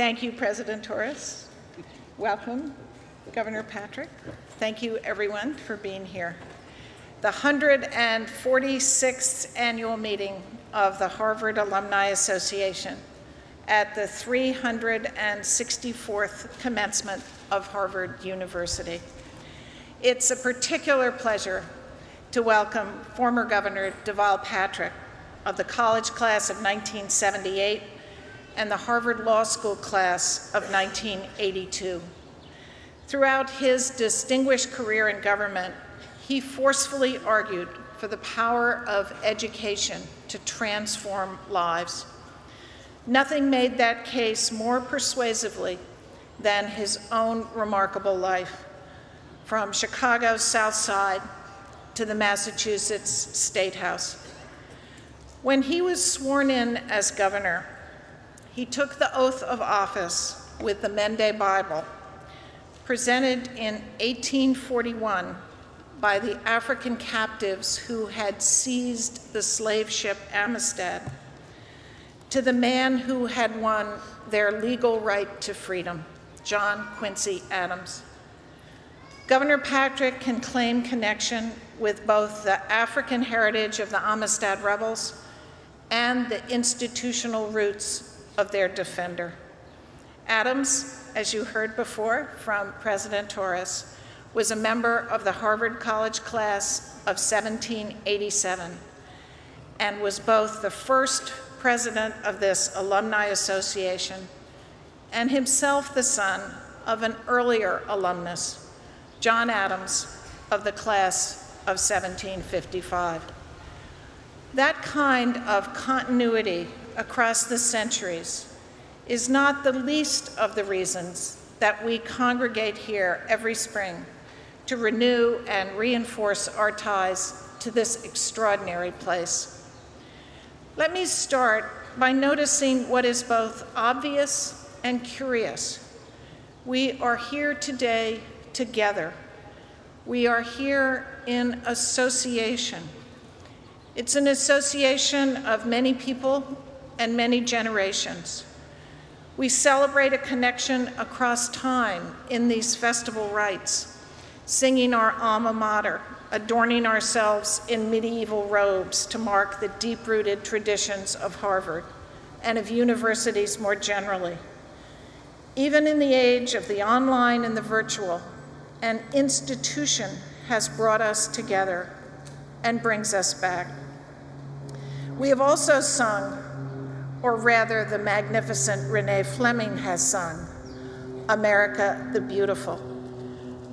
Thank you, President Torres. Welcome, Governor Patrick. Thank you, everyone, for being here. The 146th annual meeting of the Harvard Alumni Association at the 364th commencement of Harvard University. It's a particular pleasure to welcome former Governor Deval Patrick of the college class of 1978 and the Harvard Law School class of 1982. Throughout his distinguished career in government, he forcefully argued for the power of education to transform lives. Nothing made that case more persuasively than his own remarkable life, from Chicago's South Side to the Massachusetts State House. When he was sworn in as governor, he took the oath of office with the Mende Bible, presented in 1841 by the African captives who had seized the slave ship Amistad, to the man who had won their legal right to freedom, John Quincy Adams. Governor Patrick can claim connection with both the African heritage of the Amistad rebels and the institutional roots of their defender. Adams, as you heard before from President Torres, was a member of the Harvard College class of 1787 and was both the first president of this alumni association and himself the son of an earlier alumnus, John Adams, of the class of 1755. That kind of continuity across the centuries is not the least of the reasons that we congregate here every spring to renew and reinforce our ties to this extraordinary place. Let me start by noticing what is both obvious and curious. We are here today together. We are here in association. It's an association of many people and many generations. We celebrate a connection across time in these festival rites, singing our alma mater, adorning ourselves in medieval robes to mark the deep rooted traditions of Harvard and of universities more generally. Even in the age of the online and the virtual, an institution has brought us together and brings us back. We have also sung or rather, the magnificent Renee Fleming has sung, America the Beautiful,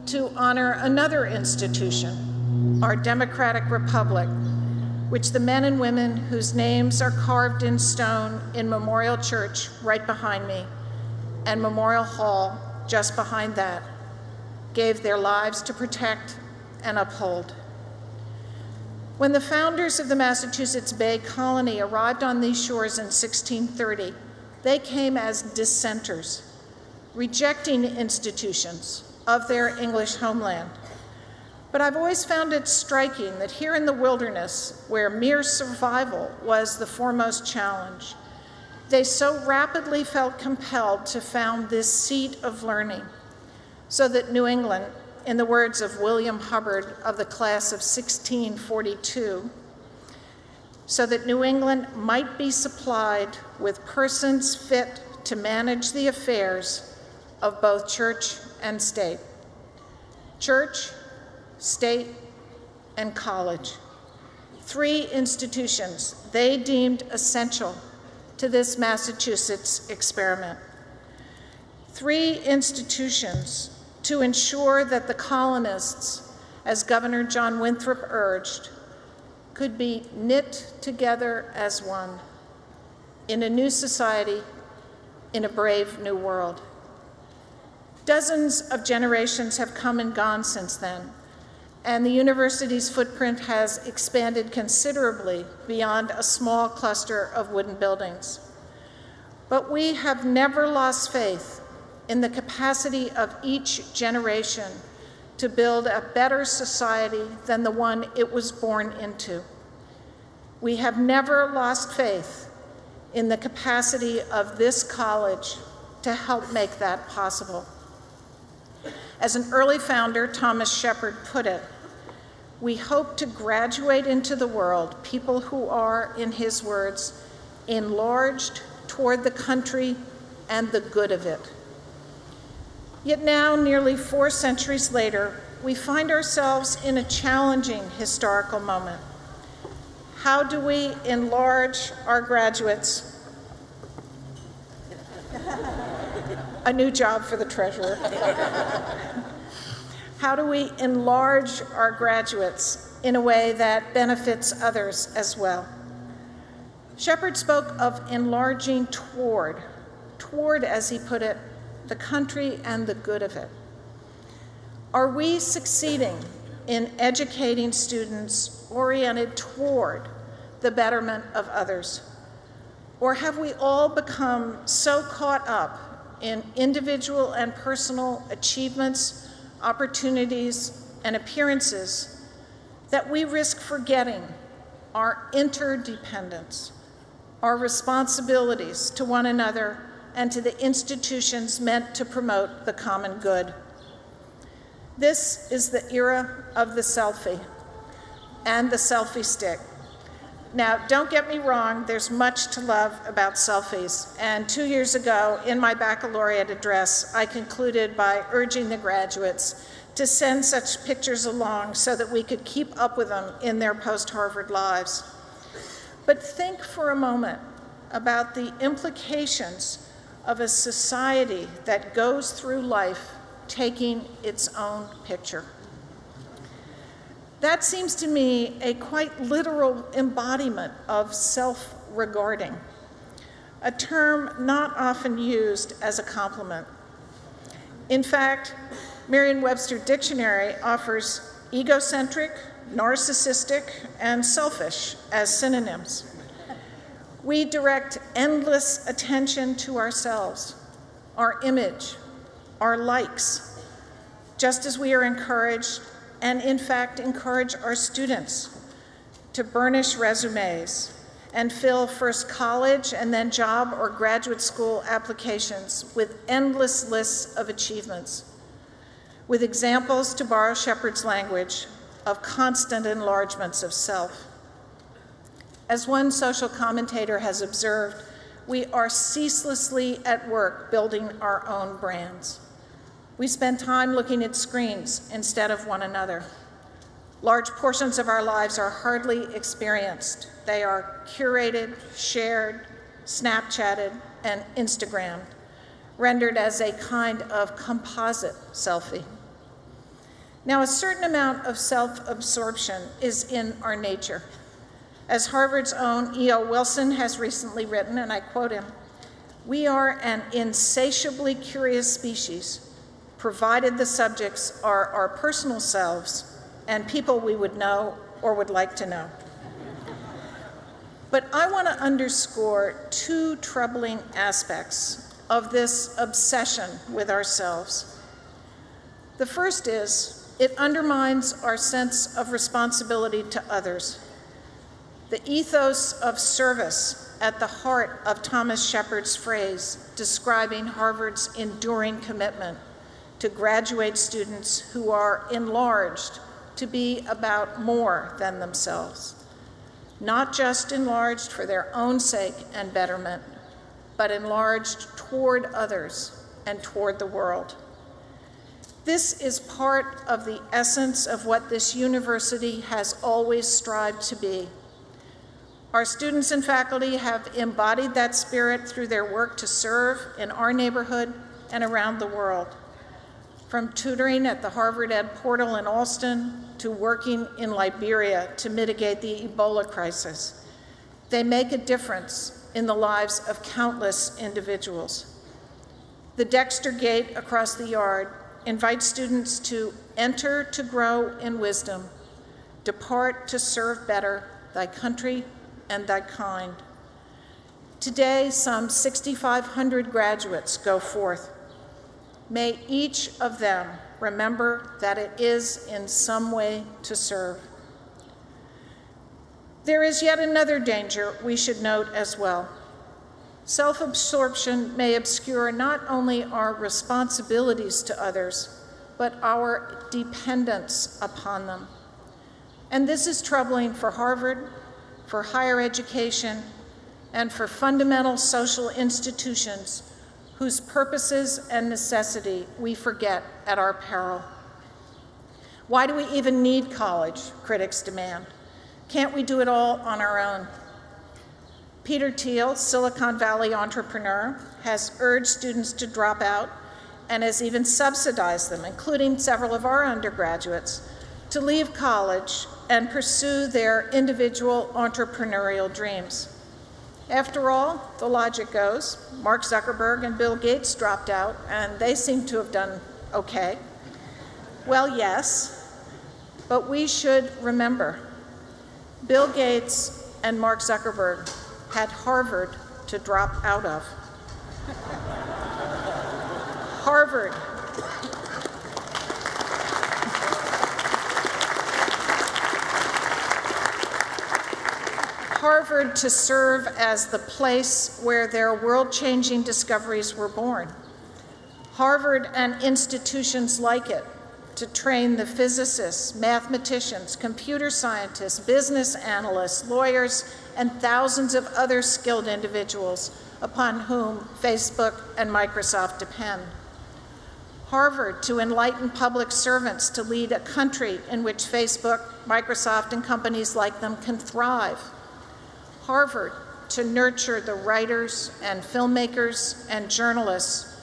to honor another institution, our democratic republic, which the men and women whose names are carved in stone in Memorial Church right behind me and Memorial Hall just behind that gave their lives to protect and uphold. When the founders of the Massachusetts Bay Colony arrived on these shores in 1630, they came as dissenters, rejecting institutions of their English homeland. But I've always found it striking that here in the wilderness, where mere survival was the foremost challenge, they so rapidly felt compelled to found this seat of learning so that New England in the words of William Hubbard of the class of 1642, so that New England might be supplied with persons fit to manage the affairs of both church and state. Church, state, and college. Three institutions they deemed essential to this Massachusetts experiment. Three institutions to ensure that the colonists, as Governor John Winthrop urged, could be knit together as one in a new society, in a brave new world. Dozens of generations have come and gone since then, and the university's footprint has expanded considerably beyond a small cluster of wooden buildings. But we have never lost faith in the capacity of each generation to build a better society than the one it was born into. We have never lost faith in the capacity of this college to help make that possible. As an early founder, Thomas Shepard, put it, we hope to graduate into the world people who are, in his words, enlarged toward the country and the good of it. Yet now, nearly four centuries later, we find ourselves in a challenging historical moment. How do we enlarge our graduates? a new job for the treasurer. How do we enlarge our graduates in a way that benefits others as well? Shepard spoke of enlarging toward, toward, as he put it, the country and the good of it. Are we succeeding in educating students oriented toward the betterment of others? Or have we all become so caught up in individual and personal achievements, opportunities, and appearances that we risk forgetting our interdependence, our responsibilities to one another and to the institutions meant to promote the common good. This is the era of the selfie and the selfie stick. Now, don't get me wrong, there's much to love about selfies. And two years ago, in my baccalaureate address, I concluded by urging the graduates to send such pictures along so that we could keep up with them in their post Harvard lives. But think for a moment about the implications of a society that goes through life taking its own picture. That seems to me a quite literal embodiment of self regarding, a term not often used as a compliment. In fact, Merriam Webster Dictionary offers egocentric, narcissistic, and selfish as synonyms. We direct endless attention to ourselves, our image, our likes, just as we are encouraged and in fact encourage our students to burnish resumes and fill first college and then job or graduate school applications with endless lists of achievements, with examples, to borrow Shepard's language, of constant enlargements of self. As one social commentator has observed, we are ceaselessly at work building our own brands. We spend time looking at screens instead of one another. Large portions of our lives are hardly experienced. They are curated, shared, Snapchatted, and Instagrammed, rendered as a kind of composite selfie. Now, a certain amount of self absorption is in our nature. As Harvard's own E.O. Wilson has recently written, and I quote him, we are an insatiably curious species provided the subjects are our personal selves and people we would know or would like to know. But I want to underscore two troubling aspects of this obsession with ourselves. The first is it undermines our sense of responsibility to others. The ethos of service at the heart of Thomas Shepard's phrase describing Harvard's enduring commitment to graduate students who are enlarged to be about more than themselves, not just enlarged for their own sake and betterment, but enlarged toward others and toward the world. This is part of the essence of what this university has always strived to be. Our students and faculty have embodied that spirit through their work to serve in our neighborhood and around the world from tutoring at the Harvard Ed Portal in Allston to working in Liberia to mitigate the Ebola crisis. They make a difference in the lives of countless individuals. The Dexter Gate across the yard invites students to enter to grow in wisdom, depart to serve better thy country and thy kind. Today, some 6,500 graduates go forth May each of them remember that it is in some way to serve. There is yet another danger we should note as well. Self absorption may obscure not only our responsibilities to others, but our dependence upon them. And this is troubling for Harvard, for higher education, and for fundamental social institutions whose purposes and necessity we forget at our peril. Why do we even need college? Critics demand. Can't we do it all on our own? Peter Thiel, Silicon Valley entrepreneur, has urged students to drop out and has even subsidized them, including several of our undergraduates, to leave college and pursue their individual entrepreneurial dreams. After all, the logic goes Mark Zuckerberg and Bill Gates dropped out, and they seem to have done okay. Well, yes, but we should remember Bill Gates and Mark Zuckerberg had Harvard to drop out of. Harvard. Harvard to serve as the place where their world changing discoveries were born. Harvard and institutions like it to train the physicists, mathematicians, computer scientists, business analysts, lawyers, and thousands of other skilled individuals upon whom Facebook and Microsoft depend. Harvard to enlighten public servants to lead a country in which Facebook, Microsoft, and companies like them can thrive. Harvard to nurture the writers and filmmakers and journalists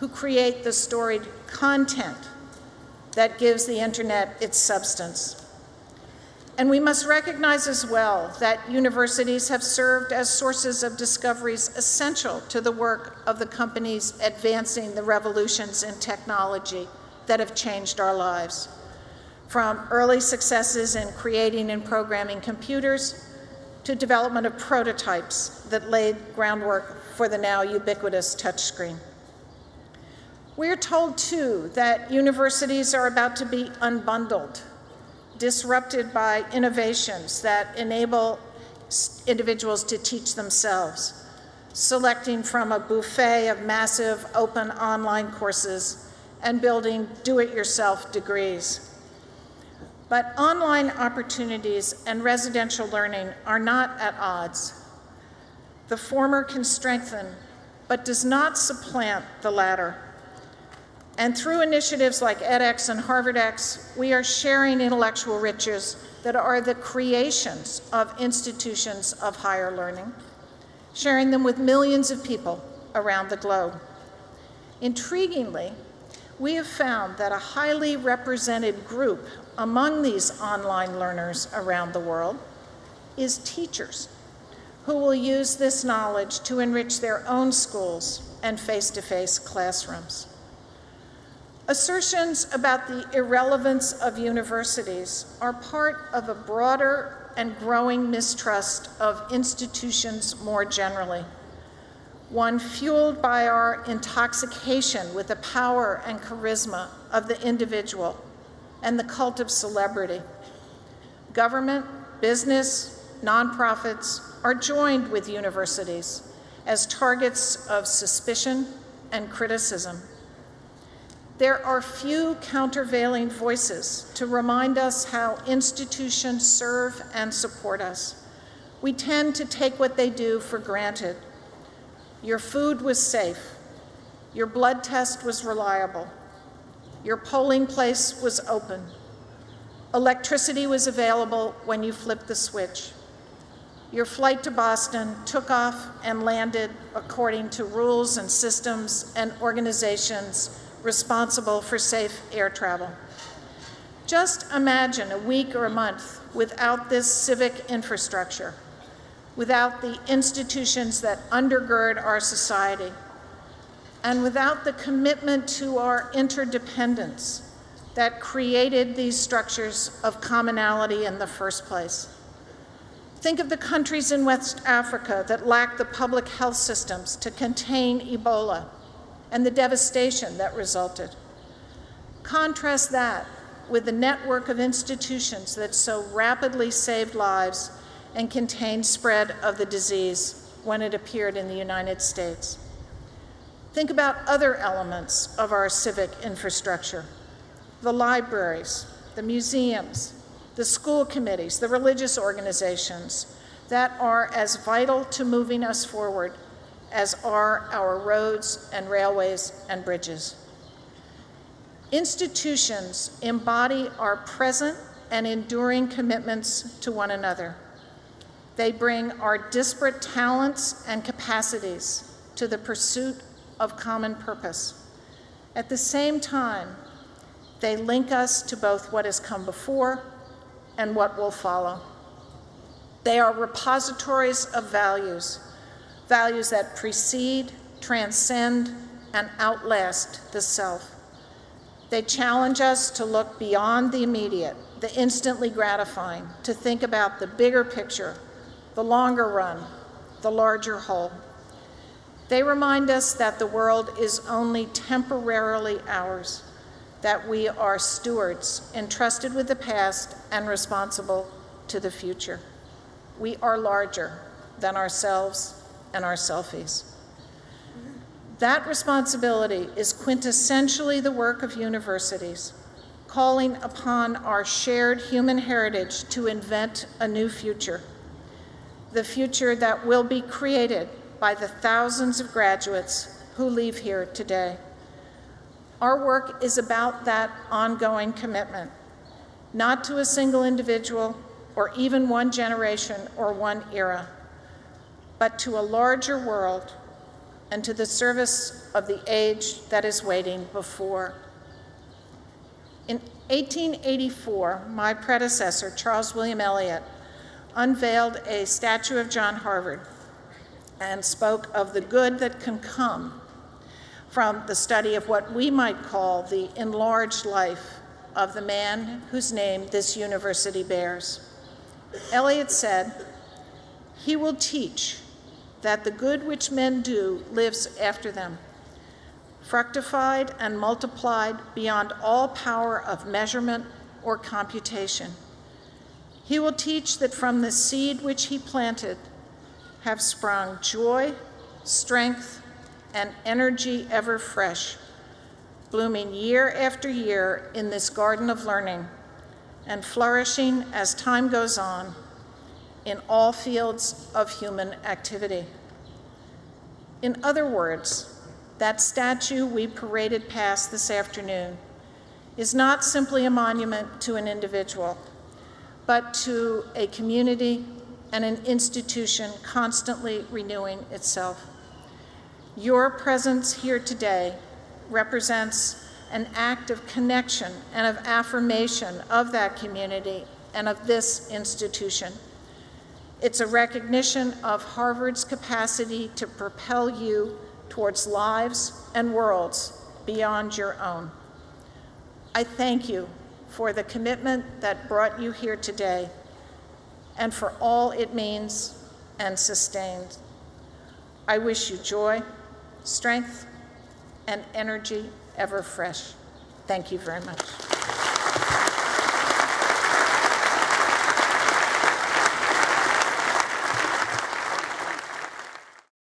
who create the storied content that gives the internet its substance. And we must recognize as well that universities have served as sources of discoveries essential to the work of the companies advancing the revolutions in technology that have changed our lives. From early successes in creating and programming computers to development of prototypes that laid groundwork for the now ubiquitous touchscreen. We're told, too, that universities are about to be unbundled, disrupted by innovations that enable individuals to teach themselves, selecting from a buffet of massive open online courses and building do it yourself degrees. But online opportunities and residential learning are not at odds. The former can strengthen, but does not supplant the latter. And through initiatives like edX and HarvardX, we are sharing intellectual riches that are the creations of institutions of higher learning, sharing them with millions of people around the globe. Intriguingly, we have found that a highly represented group among these online learners around the world is teachers who will use this knowledge to enrich their own schools and face to face classrooms. Assertions about the irrelevance of universities are part of a broader and growing mistrust of institutions more generally, one fueled by our intoxication with the power and charisma of the individual and the cult of celebrity. Government, business, nonprofits are joined with universities as targets of suspicion and criticism. There are few countervailing voices to remind us how institutions serve and support us. We tend to take what they do for granted. Your food was safe. Your blood test was reliable. Your polling place was open. Electricity was available when you flipped the switch. Your flight to Boston took off and landed according to rules and systems and organizations responsible for safe air travel. Just imagine a week or a month without this civic infrastructure, without the institutions that undergird our society, and without the commitment to our interdependence that created these structures of commonality in the first place. Think of the countries in West Africa that lack the public health systems to contain Ebola and the devastation that resulted. Contrast that with the network of institutions that so rapidly saved lives and contained spread of the disease. when it appeared in the United States. Think about other elements of our civic infrastructure the libraries, the museums, the school committees, the religious organizations that are as vital to moving us forward as are our roads and railways and bridges. Institutions embody our present and enduring commitments to one another. They bring our disparate talents and capacities to the pursuit of common purpose. At the same time, they link us to both what has come before and what will follow. They are repositories of values, values that precede, transcend, and outlast the self. They challenge us to look beyond the immediate, the instantly gratifying, to think about the bigger picture, the longer run, the larger whole. They remind us that the world is only temporarily ours, that we are stewards entrusted with the past and responsible to the future. We are larger than ourselves and our selfies. That responsibility is quintessentially the work of universities, calling upon our shared human heritage to invent a new future, the future that will be created by the thousands of graduates who leave here today. Our work is about that ongoing commitment, not to a single individual or even one generation or one era, but to a larger world and to the service of the age that is waiting before. In 1884, my predecessor, Charles William Eliot, unveiled a statue of John Harvard and spoke of the good that can come from the study of what we might call the enlarged life of the man whose name this university bears. Eliot said, He will teach that the good which men do lives after them, fructified and multiplied beyond all power of measurement or computation. He will teach that from the seed which he planted have sprung joy, strength, and energy ever fresh, blooming year after year in this garden of learning and flourishing as time goes on in all fields of human activity. In other words, that statue we paraded past this afternoon is not simply a monument to an individual, but to a community and an institution constantly renewing itself. Your presence here today represents an act of connection and of affirmation of that community and of this institution. It's a recognition of Harvard's capacity to propel you towards lives and worlds beyond your own. I thank you for the commitment that brought you here today and for all it means and sustains. I wish you joy strength, and energy ever fresh. Thank you very much.